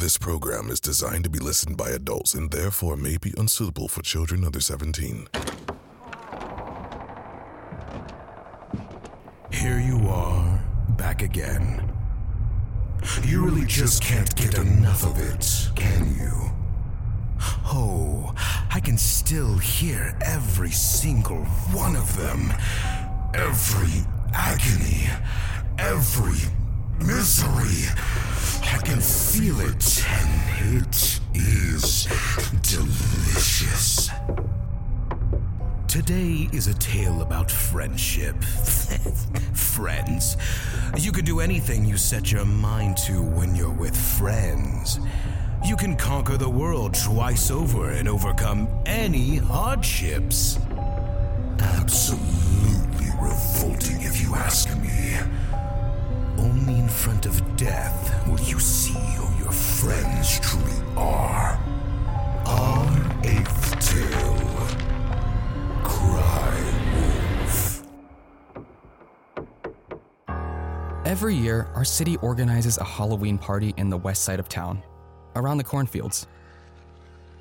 This program is designed to be listened by adults and therefore may be unsuitable for children under 17. Here you are, back again. You really just can't get enough of it, can you? Oh, I can still hear every single one of them. Every agony, every misery. I can feel it, and it is delicious. Today is a tale about friendship. friends. You can do anything you set your mind to when you're with friends. You can conquer the world twice over and overcome any hardships. Absolutely revolting, if you ask me. Front of death will you see who your friends truly are. Our eighth tale. Cry Wolf. Every year, our city organizes a Halloween party in the west side of town, around the cornfields.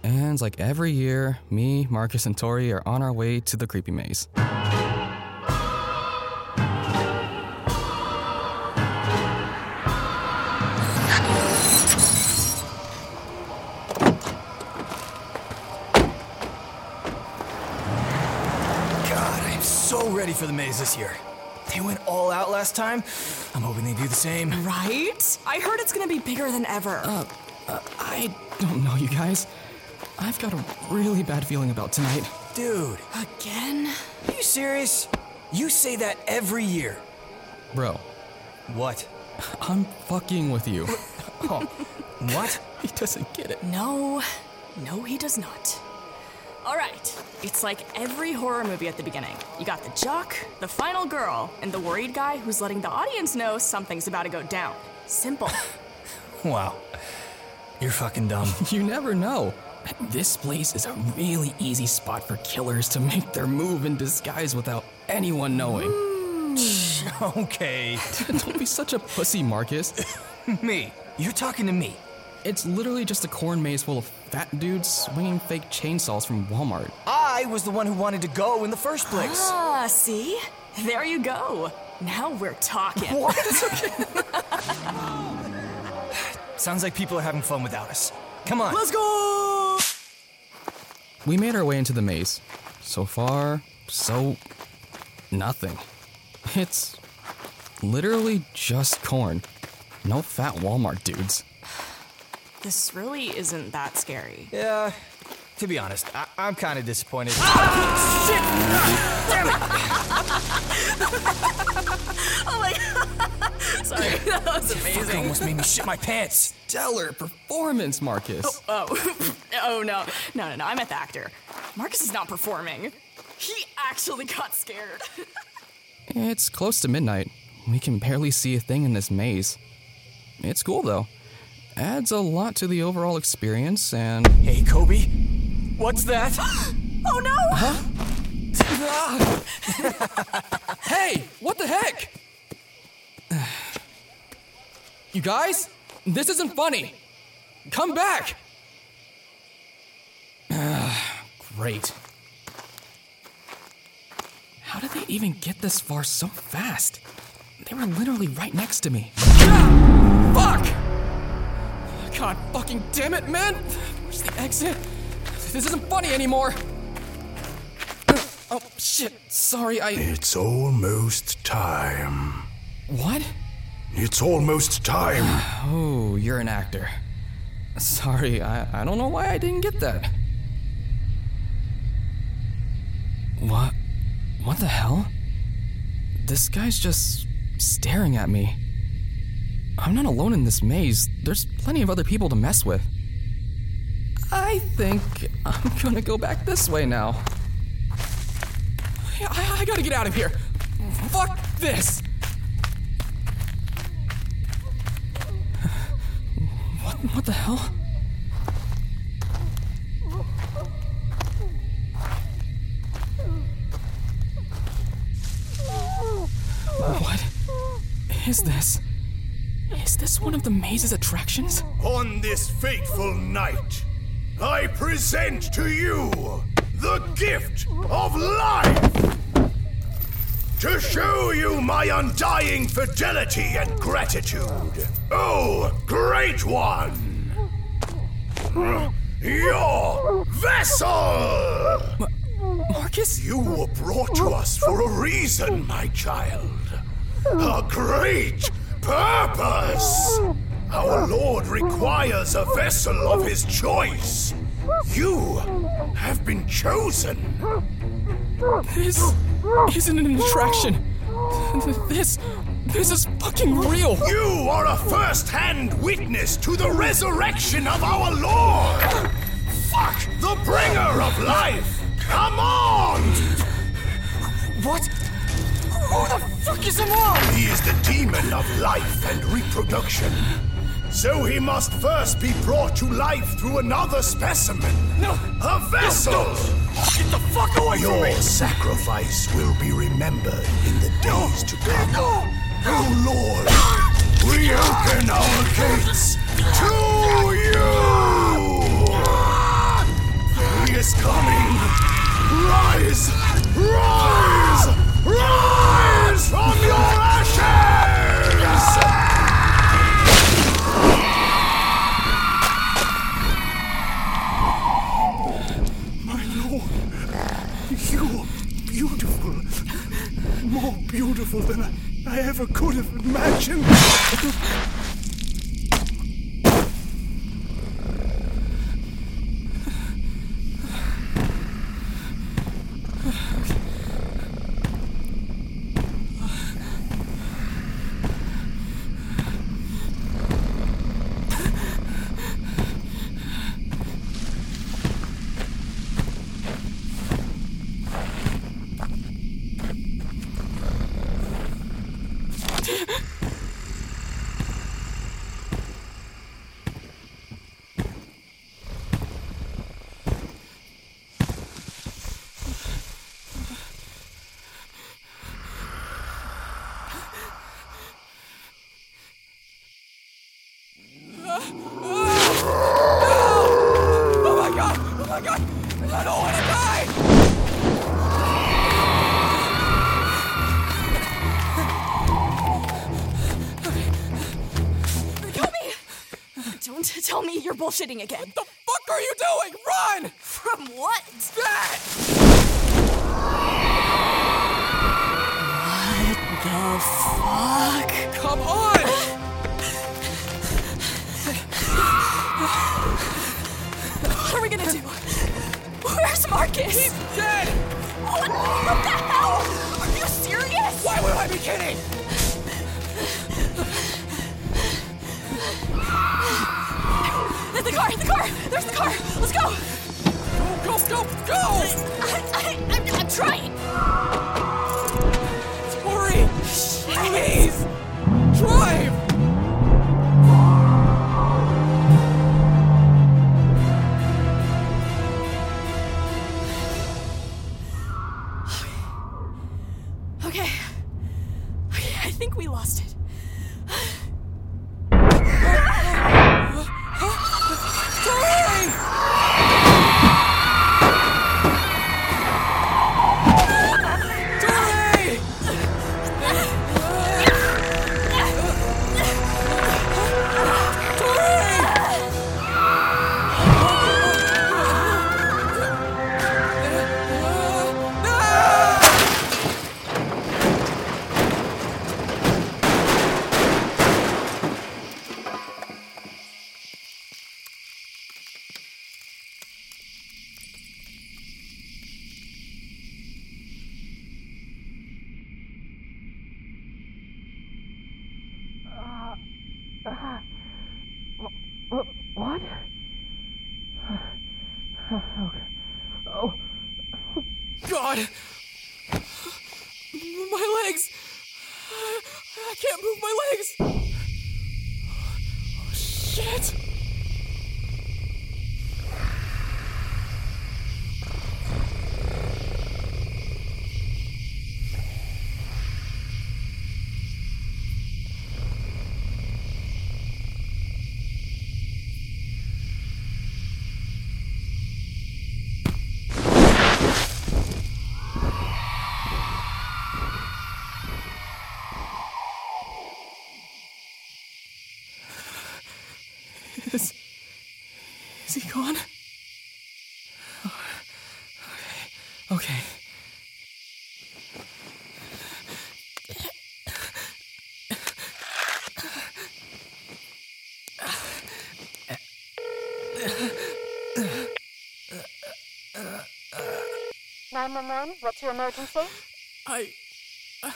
And like every year, me, Marcus, and Tori are on our way to the creepy maze. So ready for the maze this year. They went all out last time. I'm hoping they do the same. Right? I heard it's gonna be bigger than ever. Uh, I don't know, you guys. I've got a really bad feeling about tonight. Dude, Again? are you serious? You say that every year. Bro, What? I'm fucking with you. Oh, what? he doesn't get it. No. No, he does not. All right. It's like every horror movie at the beginning. You got the jock, the final girl, and the worried guy who's letting the audience know something's about to go down. Simple. Wow. You're fucking dumb. You never know. This place is a really easy spot for killers to make their move in disguise without anyone knowing. okay. Don't be such a pussy, Marcus. Me. You're talking to me. It's literally just a corn maze full of fat dudes swinging fake chainsaws from Walmart. I was the one who wanted to go in the first place. ah, see? There you go. Now we're talking. What? Sounds like people are having fun without us. Come on. Let's go! We made our way into the maze. So far, so nothing. It's literally just corn. No fat Walmart dudes. This really isn't that scary. Yeah, to be honest, I- I'm kind of disappointed. Ah, oh my god! Sorry, that was Fuck, amazing. almost made me shit my pants. Stellar performance, Marcus. Oh, oh oh no, no, no, no! I meant the actor. Marcus is not performing. He actually got scared. It's close to midnight. We can barely see a thing in this maze. It's cool though. Adds a lot to the overall experience and Hey, Koby. What's that? oh no! Huh? Hey, what the heck? You guys, this isn't funny. Come back. Great. How did they even get this far so fast? They were literally right next to me. Ah! Fuck! God fucking damn it, man! Where's the exit? This isn't funny anymore. Oh shit! Sorry, I. It's almost time. What? It's almost time. Oh, you're an actor. Sorry, I, I don't know why I didn't get that. What? What the hell? This guy's just staring at me. I'm not alone in this maze. There's plenty of other people to mess with. I think I'm gonna go back this way now. I, I gotta get out of here. Fuck this. What, what the hell? What is this? Is this one of the maze's attractions? On this fateful night, I present to you the gift of life! To show you my undying fidelity and gratitude. Oh, great one! Your vessel! Marcus? You were brought to us for a reason, my child. A great purpose! Our Lord requires a vessel of his choice. You have been chosen. This isn't an attraction. This. This is fucking real. You are a first hand witness to the resurrection of our Lord! Fuck the bringer of life! Come on! What? Who the fuck is Amon? He is the demon of life and reproduction. So he must first be brought to life through another specimen. No. A vessel! Get the fuck away Your sacrifice will be remembered in the days to come. Oh Lord, we open our gates to you! He is coming! Rise! Rise you are beautiful. More beautiful than I, I ever could have imagined. Bullshitting again. What the fuck are you doing? Run! From what? That! The fuck? Come on! What are we gonna do? Where's Marcus? He's dead! What, what the hell? Are you serious? Why would I be kidding? Let's go! Go, go, go! I, I, I'm, I'm trying! Nine one one. What's your emergency? I, uh,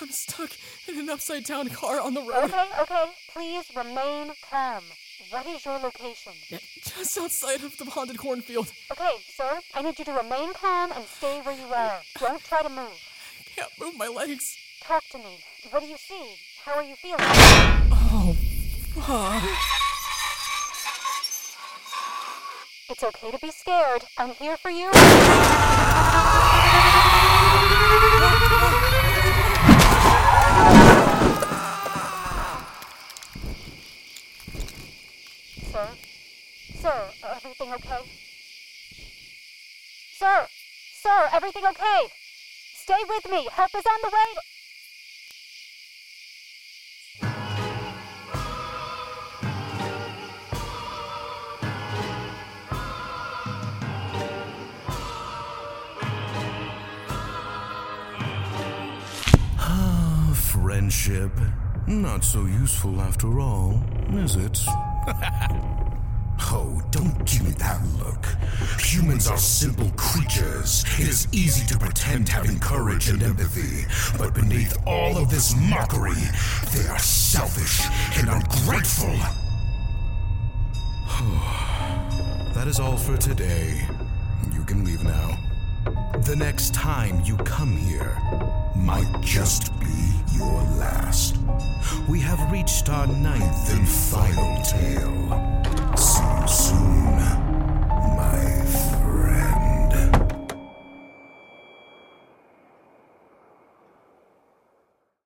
I'm stuck in an upside down car on the road. Okay, okay. Please remain calm. What is your location? Just outside of the haunted cornfield. Okay, sir. I need you to remain calm and stay where you are. Don't try to move. I Can't move my legs. Talk to me. What do you see? How are you feeling? Oh, fuck. It's okay to be scared. I'm here for you. Sir? Sir, everything okay? Sir! Sir, everything okay? Stay with me. Help is on the way. Friendship. Not so useful after all, is it? oh, don't give me that look. Humans are simple creatures. It is easy to pretend having courage and empathy, but beneath all of this mockery, they are selfish and ungrateful. that is all for today. You can leave now. The next time you come here might just be your last. We have reached our ninth and final tale. See you soon.